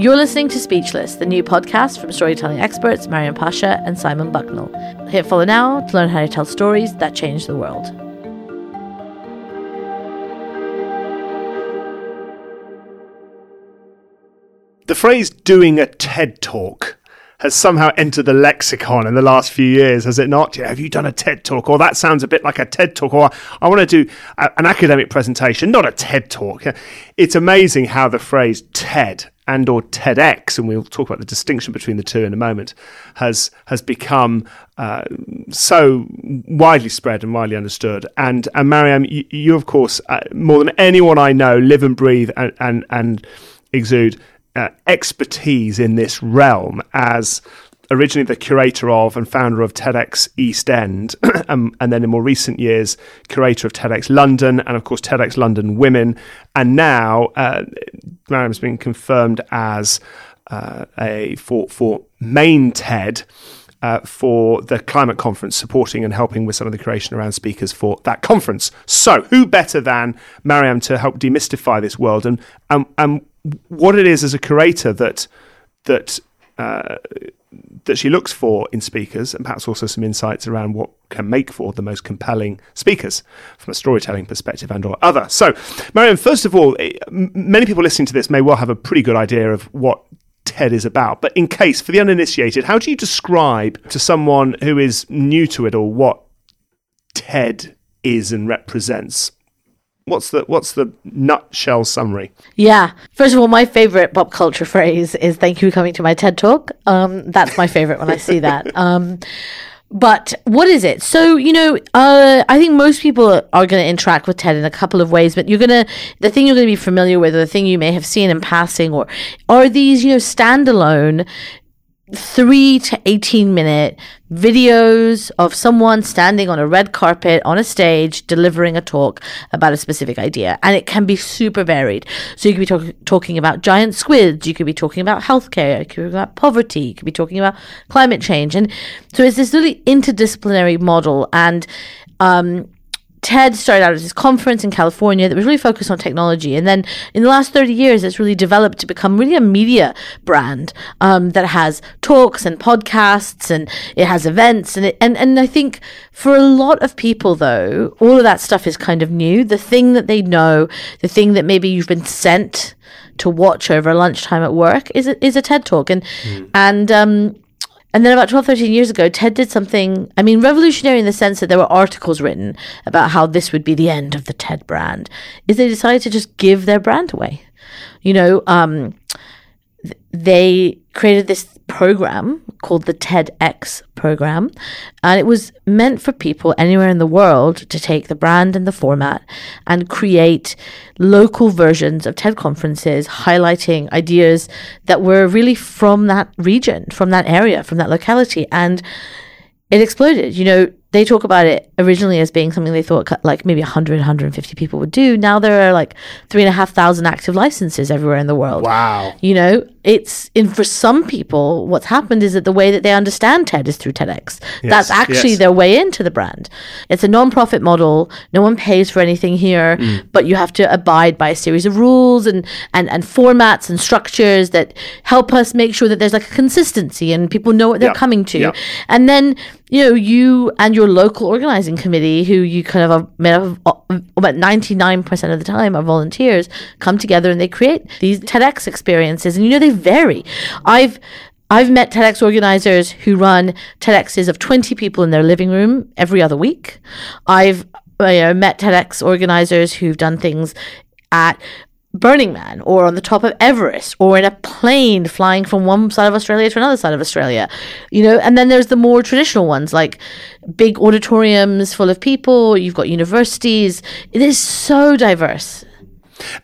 You're listening to Speechless, the new podcast from storytelling experts Maryam Pasha and Simon Bucknall. Hit follow now to learn how to tell stories that change the world. The phrase doing a TED talk has somehow entered the lexicon in the last few years, has it not? Yeah, have you done a TED talk? Or that sounds a bit like a TED talk. Or I want to do a, an academic presentation, not a TED talk. It's amazing how the phrase TED and or TEDx, and we'll talk about the distinction between the two in a moment, has has become uh, so widely spread and widely understood. And and Maryam, you, you of course, uh, more than anyone I know, live and breathe and and, and exude uh, expertise in this realm as originally the curator of and founder of TEDx East End, um, and then in more recent years, curator of TEDx London, and of course TEDx London Women, and now uh, Maryam's been confirmed as uh, a for for main TED. Uh, for the climate conference, supporting and helping with some of the creation around speakers for that conference. So, who better than Maryam to help demystify this world and and, and what it is as a curator that that uh, that she looks for in speakers, and perhaps also some insights around what can make for the most compelling speakers from a storytelling perspective and or other. So, Maryam, first of all, eh, many people listening to this may well have a pretty good idea of what TED is about, but in case for the uninitiated, how do you describe to someone who is new to it all what TED is and represents? What's the what's the nutshell summary? Yeah. First of all, my favorite pop culture phrase is "Thank you for coming to my TED talk." Um, that's my favorite when I see that. Um, but what is it? So you know, uh, I think most people are going to interact with TED in a couple of ways. But you're going to the thing you're going to be familiar with, or the thing you may have seen in passing, or are these you know standalone three to 18 minute videos of someone standing on a red carpet on a stage delivering a talk about a specific idea. And it can be super varied. So you could be talk- talking about giant squids, you could be talking about healthcare, you could be talking about poverty, you could be talking about climate change. And so it's this really interdisciplinary model. And um, TED started out as this conference in California that was really focused on technology. And then in the last 30 years, it's really developed to become really a media brand um, that has talks and podcasts and it has events. And, it, and, and I think for a lot of people, though, all of that stuff is kind of new. The thing that they know, the thing that maybe you've been sent to watch over lunchtime at work is a, is a TED talk. And, mm. and, um, and then about 12, 13 years ago, TED did something, I mean, revolutionary in the sense that there were articles written about how this would be the end of the TED brand, is they decided to just give their brand away. You know, um, they created this program called the TEDx program, and it was meant for people anywhere in the world to take the brand and the format and create local versions of TED conferences highlighting ideas that were really from that region, from that area, from that locality. And it exploded. You know, they talk about it originally as being something they thought like maybe 100, 150 people would do. Now there are like three and a half thousand active licenses everywhere in the world. Wow. You know, it's in for some people, what's happened is that the way that they understand TED is through TEDx. Yes, That's actually yes. their way into the brand. It's a non-profit model. No one pays for anything here, mm. but you have to abide by a series of rules and, and, and formats and structures that help us make sure that there's like a consistency and people know what they're coming to. And then you know, you and your local organizing committee, who you kind of are made up of uh, about 99% of the time are volunteers, come together and they create these TEDx experiences. And, you know, they vary. I've, I've met TEDx organizers who run TEDx's of 20 people in their living room every other week. I've you uh, know, met TEDx organizers who've done things at Burning Man or on the top of Everest or in a plane flying from one side of Australia to another side of Australia. You know, and then there's the more traditional ones like big auditoriums full of people, you've got universities. It is so diverse.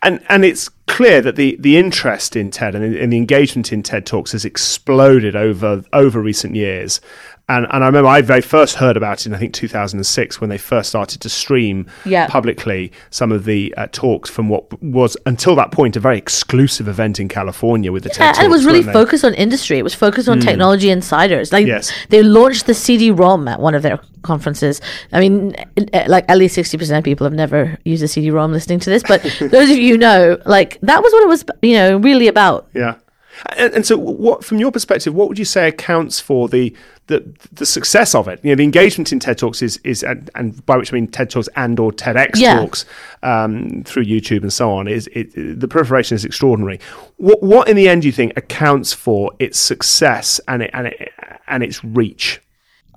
And and it's clear that the, the interest in TED and, and the engagement in TED Talks has exploded over over recent years. And, and I remember I very first heard about it in I think 2006 when they first started to stream yeah. publicly some of the uh, talks from what was until that point a very exclusive event in California with the yeah, TED and it was really focused on industry. It was focused on mm. technology insiders. Like yes. they launched the CD-ROM at one of their conferences. I mean, like at least 60% of people have never used a CD-ROM listening to this, but those of you know, like that was what it was, you know, really about. Yeah. And, and so, what from your perspective, what would you say accounts for the the, the success of it? You know, the engagement in TED Talks is is and, and by which I mean TED Talks and or TEDx Yeah. talks um, through YouTube and so on. Is it, the proliferation is extraordinary? What what in the end do you think accounts for its success and it and it and its reach?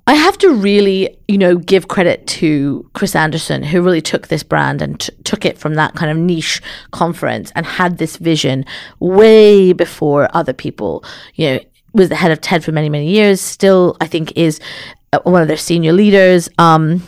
I have to really, you know, give credit to Chris Anderson, who really took this brand and t- took it from that kind of niche conference and had this vision way before other people. You know, was the head of TED for many, many years. Still, I think is uh, one of their senior leaders. Um,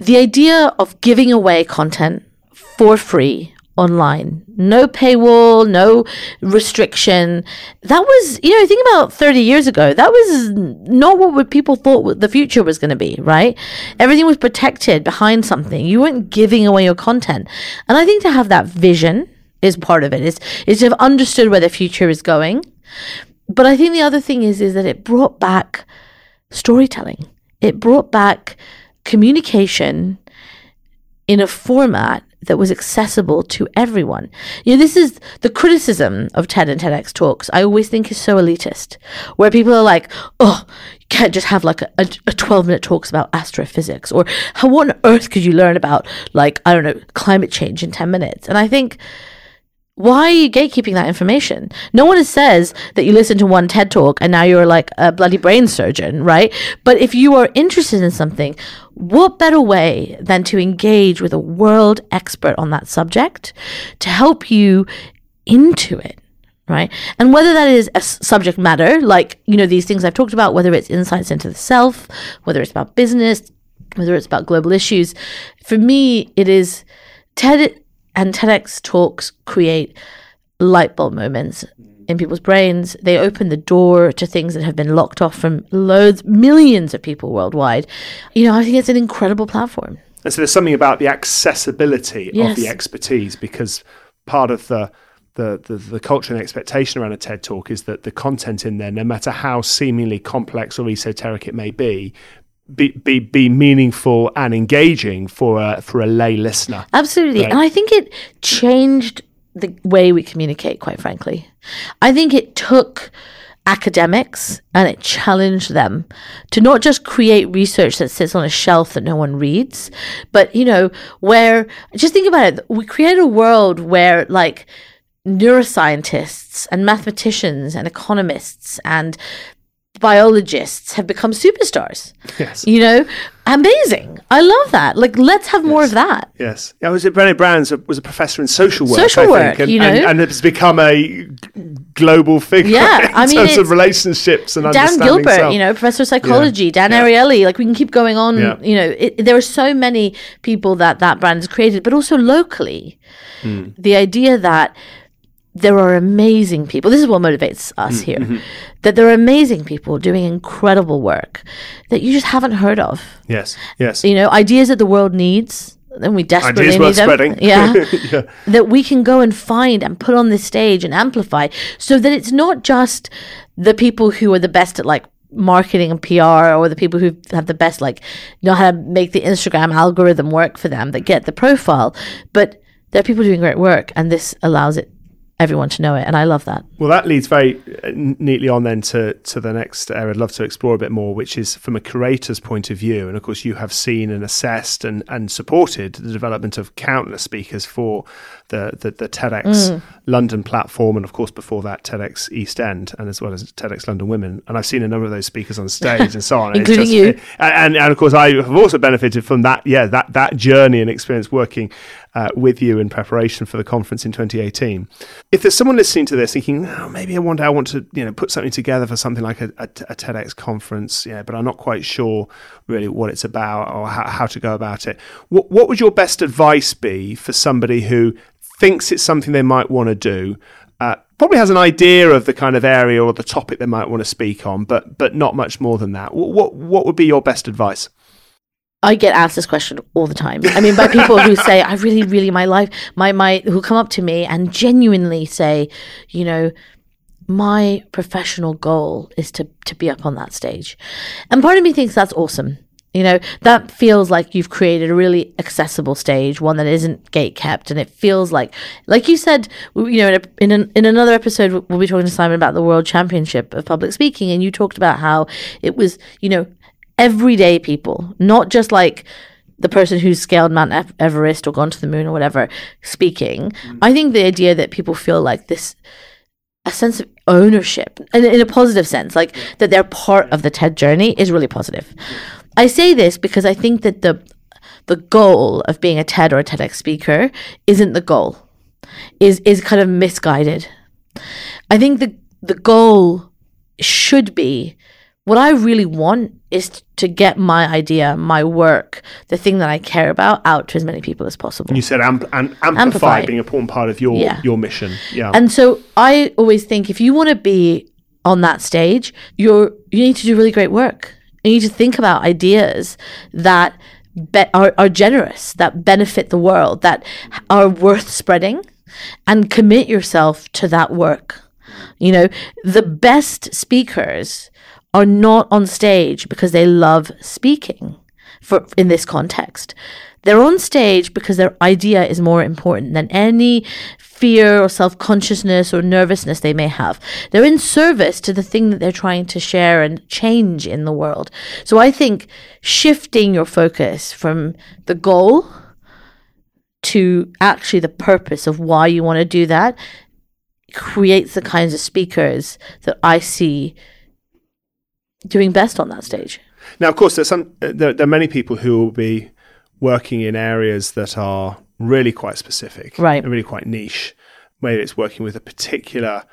the idea of giving away content for free online, no paywall, no restriction. That was, you know, think about 30 years ago, that was not what people thought the future was going to be, right? Everything was protected behind something. You weren't giving away your content. And I think to have that vision is part of it, is, is to have understood where the future is going. But I think the other thing is, is that it brought back storytelling. It brought back communication in a format that was accessible to everyone. You know, this is the criticism of TED and TEDx talks. I always think is so elitist, where people are like, "Oh, you can't just have like a, a, a twelve minute talks about astrophysics, or how on earth could you learn about like I don't know climate change in ten minutes?" And I think why are you gatekeeping that information? No one says that you listen to one TED talk and now you're like a bloody brain surgeon, right? But if you are interested in something, what better way than to engage with a world expert on that subject to help you into it? Right. And whether that is a subject matter, like, you know, these things I've talked about, whether it's insights into the self, whether it's about business, whether it's about global issues, for me, it is TED and TEDx talks create light bulb moments mm. in people's brains. They open the door to things that have been locked off from loads, millions of people worldwide. You know, I think it's an incredible platform. And so there's something about the accessibility of the expertise because part of the, the the the culture and expectation around a TED talk is that the content in there, no matter how seemingly complex or esoteric it may be, be be, be meaningful and engaging for a for a lay listener. Absolutely. Right. And I think it changed the way we communicate, quite frankly. I think it took academics and it challenged them to not just create research that sits on a shelf that no one reads, but, you know, where, just think about it, we create a world where, like, neuroscientists and mathematicians and economists and biologists have become superstars. Yes. You know, amazing. I love that. Like, let's have more of that. Yes, yeah. Was it Brené Brown was a, was a professor in social work? Social I work, think, and, you and, know? and has become a global figure Yeah, in I mean, terms of relationships and understanding. Dan Gilbert, self. you know, professor of psychology, Dan Yeah. Ariely, like we can keep going on. Yeah. You know, it, there are so many people that that brand has created, but also locally, Hmm. the idea that there are amazing people. This is what motivates us Hmm, here. mm-hmm. That there are amazing people doing incredible work that you just haven't heard of. Yes, yes. You know, ideas that the world needs, and we desperately Ideas need worth them. spreading. Yeah. yeah. that we can go and find and put on this stage and amplify so that it's not just the people who are the best at like marketing and PR or the people who have the best like know how to make the Instagram algorithm work for them that get the profile but there are people doing great work and this allows it everyone to know it and I love that Well, that leads very uh, neatly on then to, to the next area I'd love to explore a bit more, which is from a curator's point of view. And of course, you have seen and assessed and, and supported the development of countless speakers for the, the, the TEDx Mm. London platform, and of course, before that, TEDx East End, and as well as TEDx London Women. And I've seen a number of those speakers on stage and so on. Including you. and, and of course, I have also benefited from that, yeah, that, that journey and experience working uh, with you in preparation for the conference in 2018. If there's someone listening to this thinking, oh, maybe one day I want to, you know, put something together for something like a, a, a TEDx conference, yeah, but I'm not quite sure really what it's about or how, how to go about it. What, what would your best advice be for somebody who thinks it's something they might want to do? Uh, probably has an idea of the kind of area or the topic they might want to speak on, but but not much more than that. What what, would be your best advice? I get asked this question all the time. I mean, by people who say, "I really, really, my life, my my," who come up to me and genuinely say, you know, my professional goal is to to be up on that stage, and part of me thinks that's awesome. You know, that feels like you've created a really accessible stage, one that isn't gate kept. And it feels like, like you said, you know, in, a, in, an, in another episode, we'll be talking to Simon about the World Championship of Public Speaking. And you talked about how it was, you know, everyday people, not just like the person who's scaled Mount Everest or gone to the moon or whatever speaking. Mm. I think the idea that people feel like this, a sense of ownership, and in a positive sense, like that they're part of the TED journey is really positive. I say this because I think that the the goal of being a TED or a TEDx speaker isn't the goal. Is is kind of misguided. I think the the goal should be what I really want is to get my idea, my work, the thing that I care about out to as many people as possible. You said amp- and amplify, amplify, being a important part of your yeah. your mission. Yeah. And so I always think if you want to be on that stage, you're you need to do really great work. You need to think about ideas that be- are, are generous, that benefit the world, that are worth spreading, and commit yourself to that work. You know, the best speakers are not on stage because they love speaking for in this context. They're on stage because their idea is more important than any fear or self consciousness or nervousness they may have. They're in service to the thing that they're trying to share and change in the world. So I think shifting your focus from the goal to actually the purpose of why you want to do that creates the kinds of speakers that I see doing best on that stage. Now, of course, there's some uh, there, there, are many people who will be working in areas that are really quite specific, right, and really quite niche. Maybe it's working with a particular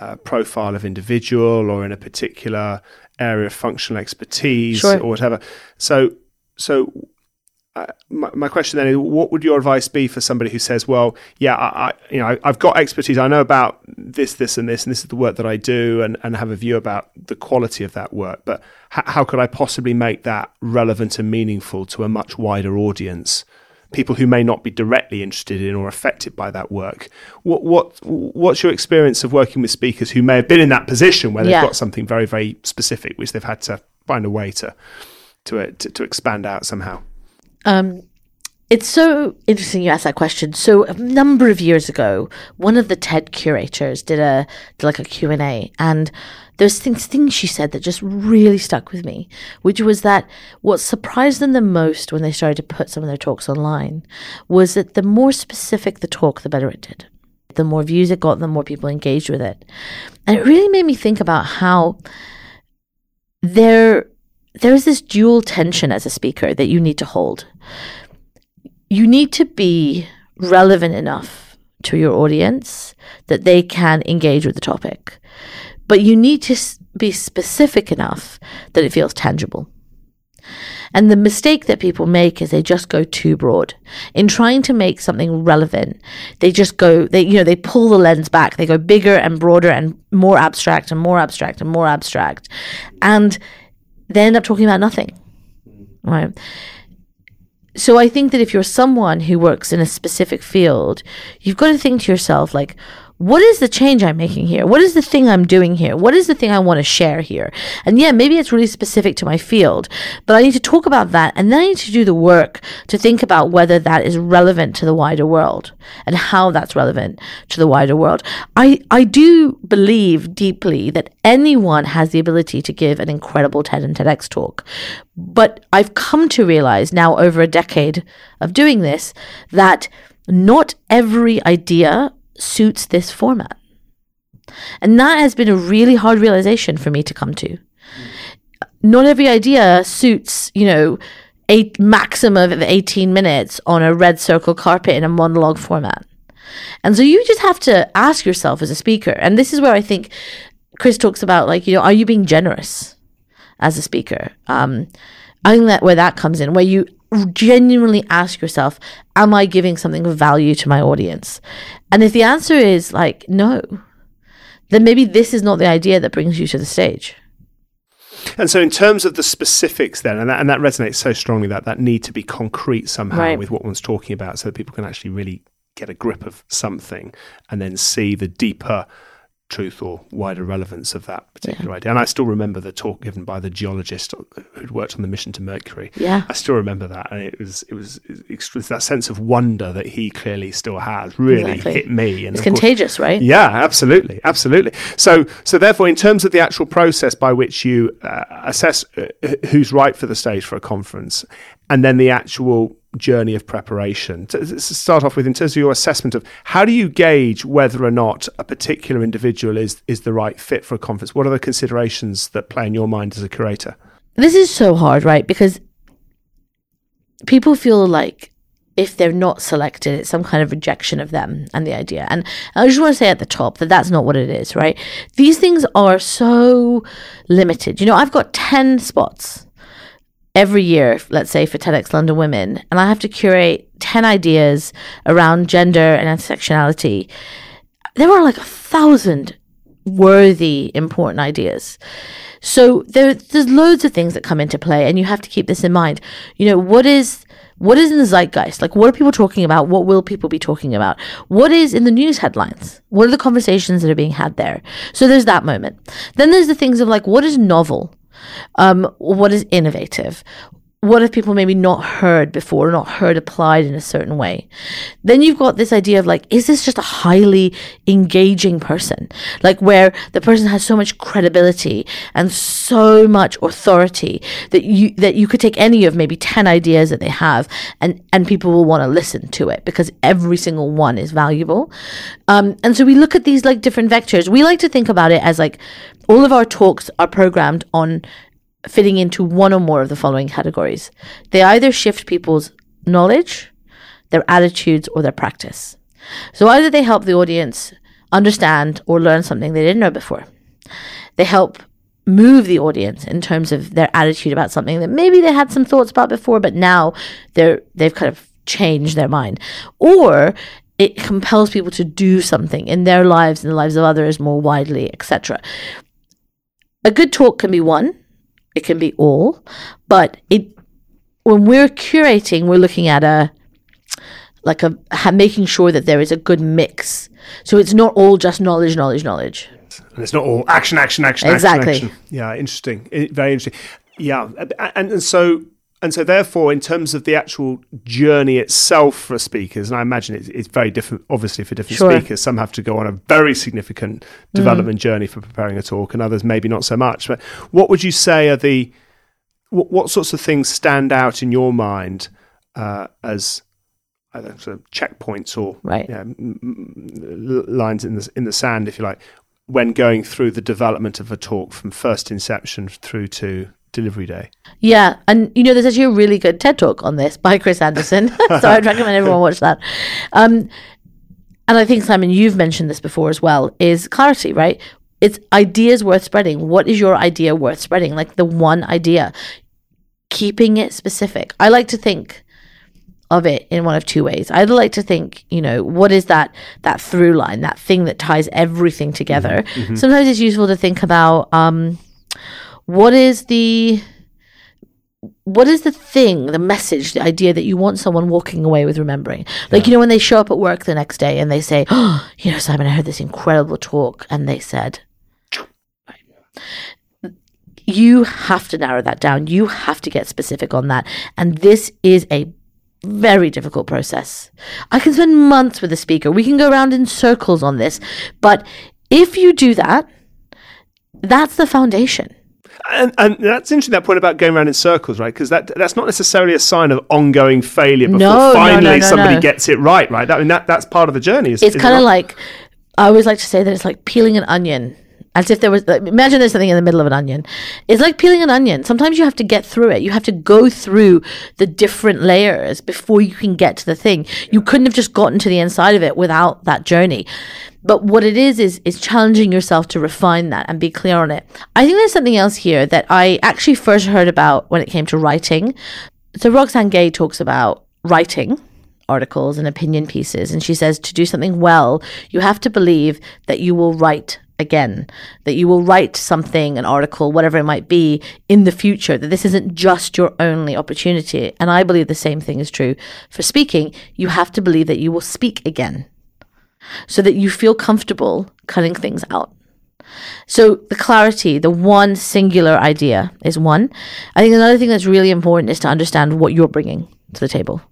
uh, profile of individual or in a particular area of functional expertise sure. or whatever. So, so uh, my, my, question then is, what would your advice be for somebody who says, "Well, yeah, I, I you know, I, have got expertise. I know about this, this, and this, and this is the work that I do, and, and have a view about the quality of that work. But h- how could I possibly make that relevant and meaningful to a much wider audience, people who may not be directly interested in or affected by that work? What, what, what's your experience of working with speakers who may have been in that position where they've yeah. got something very, very specific, which they've had to find a way to to, to, to expand out somehow? Um, it's so interesting you asked that question. So a number of years ago, one of the TED curators did a did like a Q&A and there's things things she said that just really stuck with me, which was that what surprised them the most when they started to put some of their talks online was that the more specific the talk, the better it did. The more views it got, the more people engaged with it. And it really made me think about how there there's this dual tension as a speaker that you need to hold. You need to be relevant enough to your audience that they can engage with the topic, but you need to be specific enough that it feels tangible. And the mistake that people make is they just go too broad. In trying to make something relevant, they just go, they, you know, they pull the lens back. They go bigger and broader and more abstract and more abstract and more abstract. And they end up talking about nothing. Right. So I think that if you're someone who works in a specific field, you've got to think to yourself, like, what is the change I'm making here? What is the thing I'm doing here? What is the thing I want to share here? And yeah, maybe it's really specific to my field, but I need to talk about that and then I need to do the work to think about whether that is relevant to the wider world and how that's relevant to the wider world. I, I do believe deeply that anyone has the ability to give an incredible TED and TEDx talk. But I've come to realize now over a decade of doing this that not every idea suits this format. And that has been a really hard realization for me to come to. Not every idea suits, you know, a maximum of 18 minutes on a red circle carpet in a monologue format. And so you just have to ask yourself as a speaker, and this is where I think Chris talks about, like, you know, are you being generous as a speaker? Um, I think that where that comes in, where you genuinely ask yourself, am I giving something of value to my audience? And if the answer is like, no, then maybe this is not the idea that brings you to the stage. And so, in terms of the specifics, then, and that, and that resonates so strongly that that need to be concrete somehow right. with what one's talking about, so that people can actually really get a grip of something and then see the deeper truth or wider relevance of that particular idea. And I still remember the talk given by the geologist who'd worked on the mission to Mercury. Yeah. I still remember that, and it was it was, it was that sense of wonder that he clearly still has really Exactly. hit me. And It's of course- contagious, right? yeah, absolutely, absolutely. So, so therefore, in terms of the actual process by which you uh, assess uh, who's right for the stage for a conference, and then the actual journey of preparation, to, start off with, in terms of your assessment of how do you gauge whether or not a particular individual is is the right fit for a conference? What are the considerations that play in your mind as a curator? This is so hard, right? Because people feel like if they're not selected, it's some kind of rejection of them and the idea. And I just want to say at the top that that's not what it is, right? These things are so limited. You know, I've got 10 spots every year, let's say for TEDx London Women, and I have to curate 10 ideas around gender and intersectionality. There are like a thousand worthy, important ideas. So there, there's loads of things that come into play, and you have to keep this in mind. You know, what is what is in the zeitgeist? Like, what are people talking about? What will people be talking about? What is in the news headlines? What are the conversations that are being had there? So there's that moment. Then there's the things of like, what is novel? Um, what is innovative? What have people maybe not heard before, not heard applied in a certain way? Then you've got this idea of like, is this just a highly engaging person? Like where the person has so much credibility and so much authority that you that you could take any of maybe 10 ideas that they have and and people will want to listen to it because every single one is valuable. Um, and so we look at these like different vectors. We like to think about it as like all of our talks are programmed on fitting into one or more of the following categories. They either shift people's knowledge, their attitudes, or their practice. So either they help the audience understand or learn something they didn't know before. They help move the audience in terms of their attitude about something that maybe they had some thoughts about before, but now they're they've kind of changed their mind. Or it compels people to do something in their lives and the lives of others more widely, etc. A good talk can be one, it can be all, but it when we're curating, we're looking at a like a ha- making sure that there is a good mix. So it's not all just knowledge, knowledge, knowledge. and it's not all action, action, action, Exactly. action, action. Yeah, interesting. I- very interesting. Yeah, and, and so and so therefore, in terms of the actual journey itself for speakers, and I imagine it's, it's very different, obviously for different Sure. speakers. Some have to go on a very significant development journey for preparing a talk, and others maybe not so much. But what would you say are the what, what sorts of things stand out in your mind uh, as I don't know, sort of checkpoints or Right. yeah, m- m- l- lines in the in the sand, if you like, when going through the development of a talk from first inception through to delivery day. Yeah, and you know, there's actually a really good TED talk on this by Chris Anderson. so I'd recommend everyone watch that. Um, and I think Simon, you've mentioned this before as well. Is clarity right? It's ideas worth spreading. What is your idea worth spreading? Like the one idea, keeping it specific. I like to think of it in one of two ways. I'd like to think, you know, what is that that through line, that thing that ties everything together. Sometimes it's useful to think about um, what is the what is the thing, the message, the idea that you want someone walking away with remembering? Like, you know, when they show up at work the next day and they say, Oh, you know, Simon, I heard this incredible talk. And they said, You have to narrow that down. You have to get specific on that. And this is a very difficult process. I can spend months with a speaker. We can go around in circles on this. But if you do that, that's the foundation. And, and that's interesting that point about going around in circles, right? Because that that's not necessarily a sign of ongoing failure before No, finally no, no, somebody gets it right, right? That, I mean, that that's part of the journey. Is, It's kind of not? like I always like to say that it's like peeling an onion. As if there was, like, imagine there's something in the middle of an onion. It's like peeling an onion. Sometimes you have to get through it. You have to go through the different layers before you can get to the thing. You couldn't have just gotten to the inside of it without that journey. But what it is is is challenging yourself to refine that and be clear on it. I think there's something else here that I actually first heard about when it came to writing. So Roxane Gay talks about writing articles and opinion pieces. And she says to do something well, you have to believe that you will write again, that you will write something, an article, whatever it might be, in the future, that this isn't just your only opportunity. And I believe the same thing is true for speaking. You have to believe that you will speak again so that you feel comfortable cutting things out. So the clarity, the one singular idea is one. I think another thing that's really important is to understand what you're bringing to the table.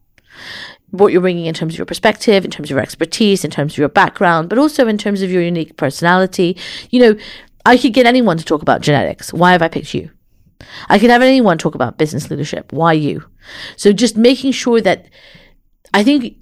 What you're bringing in terms of your perspective, in terms of your expertise, in terms of your background, but also in terms of your unique personality. You know, I could get anyone to talk about genetics. Why have I picked you? I could have anyone talk about business leadership. Why you? So just making sure that I think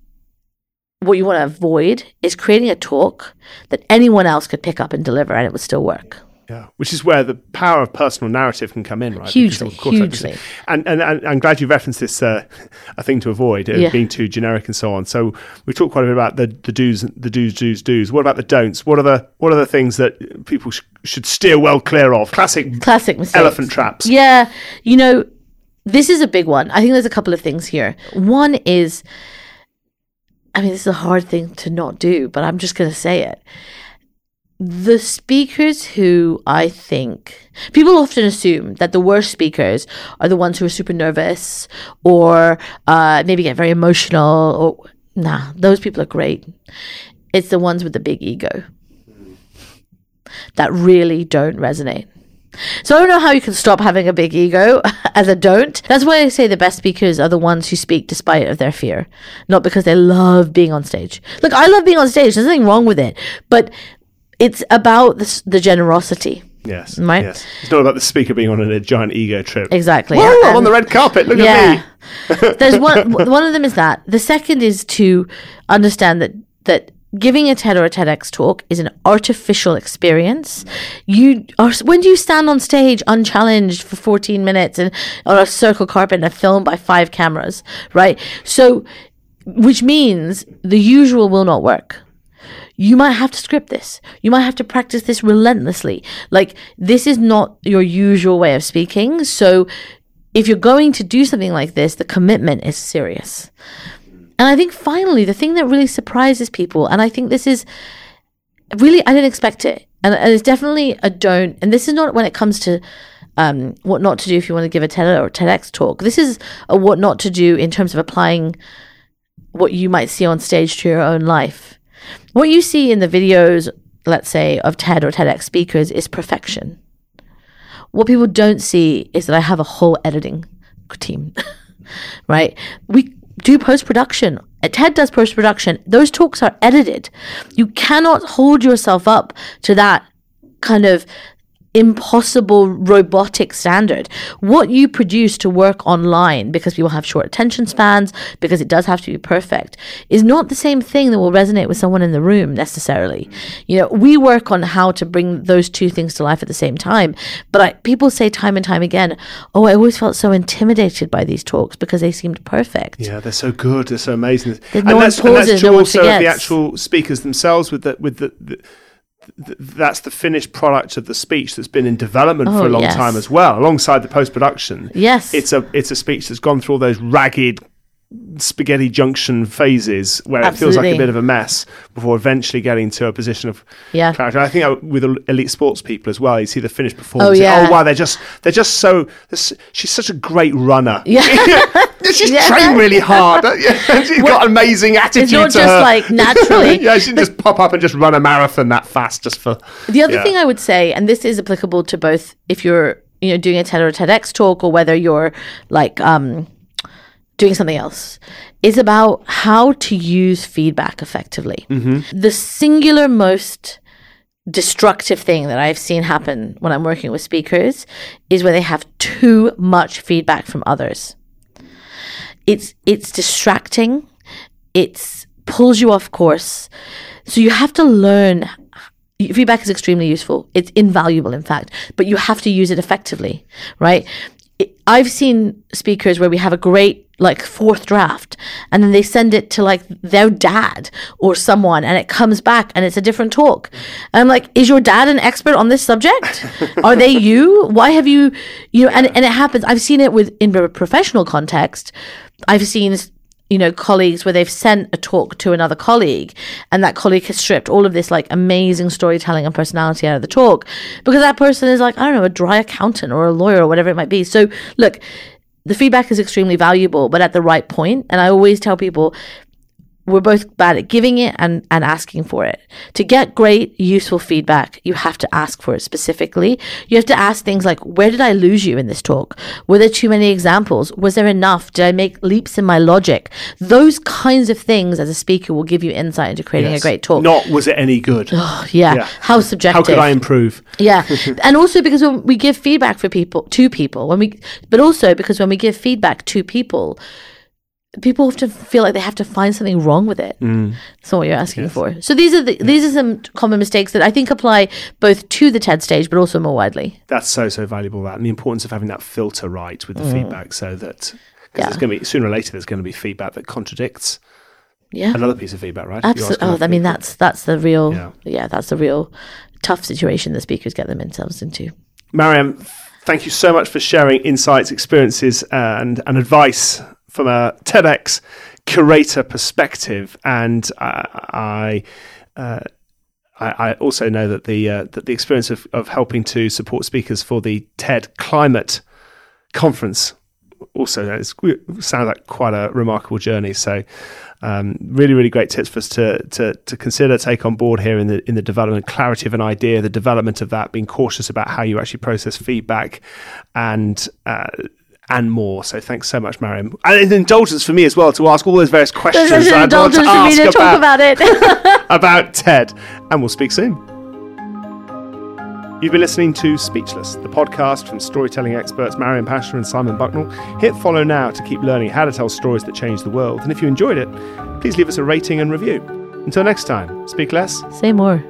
what you want to avoid is creating a talk that anyone else could pick up and deliver and it would still work. Yeah, which is where the power of personal narrative can come in, right? Hugely, hugely. And, and, and I'm glad you referenced this, uh, a thing to avoid, uh, yeah. being too generic and so on. So we talked quite a bit about the, the do's, the do's, do's, do's. What about the don'ts? What are the what are the things that people sh- should steer well clear of? Classic, classic mistakes. elephant traps. Yeah, you know, this is a big one. I think there's a couple of things here. One is, I mean, this is a hard thing to not do, but I'm just going to say it the speakers who I think people often assume that the worst speakers are the ones who are super nervous or uh, maybe get very emotional or nah, those people are great. It's the ones with the big ego that really don't resonate. So I don't know how you can stop having a big ego as a don't. That's why I say the best speakers are the ones who speak despite of their fear, not because they love being on stage. Look, I love being on stage. There's nothing wrong with it, but it's about the, the generosity. Yes. Right? Yes. It's not about the speaker being on a giant ego trip. Exactly. Whoa, I'm on the red carpet. Look yeah. at me. There's one one of them is that. The second is to understand that that giving a TED or a TEDx talk is an artificial experience. You are when do you stand on stage unchallenged for 14 minutes and on a circle carpet and a film by five cameras, right? So which means the usual will not work you might have to script this. You might have to practice this relentlessly. Like, this is not your usual way of speaking. So, if you're going to do something like this, the commitment is serious. And I think finally, the thing that really surprises people, and I think this is really, I didn't expect it. And, and it's definitely a don't. And this is not when it comes to um, what not to do if you want to give a TED or a TEDx talk. This is a what not to do in terms of applying what you might see on stage to your own life. What you see in the videos, let's say, of TED or TEDx speakers is perfection. What people don't see is that I have a whole editing team, right? We do post production. TED does post production. Those talks are edited. You cannot hold yourself up to that kind of impossible robotic standard. What you produce to work online, because people have short attention spans, because it does have to be perfect, is not the same thing that will resonate with someone in the room necessarily. You know, we work on how to bring those two things to life at the same time. But I, people say time and time again, oh, I always felt so intimidated by these talks because they seemed perfect. Yeah, they're so good. They're so amazing. That no and, that's, pauses, and that's true no also of the actual speakers themselves with the, with the, the that's the finished product of the speech that's been in development oh, for a oh, long yes. time as well, alongside the post production. Yes, it's a it's a speech that's gone through all those ragged spaghetti junction phases where Absolutely. it feels like a bit of a mess before eventually getting to a position of yeah. character. I think with elite sports people as well, you see the finished performance. Oh yeah. Oh wow, they're just they're just so. She's such a great runner. Yeah. she's yeah. trained really hard. she's well, got amazing attitude. It's not just her. like naturally. yeah, she can just pop up and just run a marathon that fast just for. The other yeah. thing I would say, and this is applicable to both if you're you know doing a TED or a TEDx talk, or whether you're like um doing something else is about how to use feedback effectively. Mm-hmm. The singular most destructive thing that I've seen happen when I'm working with speakers is where they have too much feedback from others. It's it's distracting. It's pulls you off course. So you have to learn feedback is extremely useful. It's invaluable in fact, but you have to use it effectively, right? I've seen speakers where we have a great like fourth draft and then they send it to like their dad or someone and it comes back and it's a different talk. And i'm like is your dad an expert on this subject? Are they you? Why have you you know and, and it happens. I've seen it with in a professional context. I've seen you know colleagues where they've sent a talk to another colleague and that colleague has stripped all of this like amazing storytelling and personality out of the talk because that person is like i don't know a dry accountant or a lawyer or whatever it might be. So look the feedback is extremely valuable, but at the right point. And I always tell people we're both bad at giving it and, and asking for it. To get great, useful feedback, you have to ask for it specifically. You have to ask things like, where did I lose you in this talk? Were there too many examples? Was there enough? Did I make leaps in my logic? Those kinds of things as a speaker will give you insight into creating Yes. a great talk. Not was it any good? Oh, yeah. Yeah. How subjective. How could I improve? Yeah. and also because when we give feedback for people to people, when we but also because when we give feedback to people, people often feel like they have to find something wrong with it. That's not what you're asking for. So these are the, these are some common mistakes that I think apply both to the TED stage but also more widely. That's so so valuable. That and the importance of having that filter right with the feedback, so that because Mm. Yeah. there's going to be sooner or later there's going to be feedback that contradicts Yeah. another piece of feedback, right? If you ask Absolutely. Oh, I mean that's that's the real Yeah. yeah. that's the real tough situation that speakers get themselves into. Maryam, thank you so much for sharing insights, experiences, and, and advice from a TEDx curator perspective. And uh, I, uh, I, I also know that the uh, that the experience of, of helping to support speakers for the TED Climate Conference also is, sounds like quite a remarkable journey. So. Um, really, really great tips for us to, to to consider, take on board here in the in the development, clarity of an idea, the development of that, being cautious about how you actually process feedback, and uh, and more. So thanks so much, Maryam, and an indulgence for me as well to ask all those various questions There's an I'd want to indulgence for me to talk about, about it. about TED, and we'll speak soon. You've been listening to Speechless, the podcast from storytelling experts Maryam Pasha and Simon Bucknall. Hit follow now to keep learning how to tell stories that change the world. And if you enjoyed it, please leave us a rating and review. Until next time, speak less, Say more.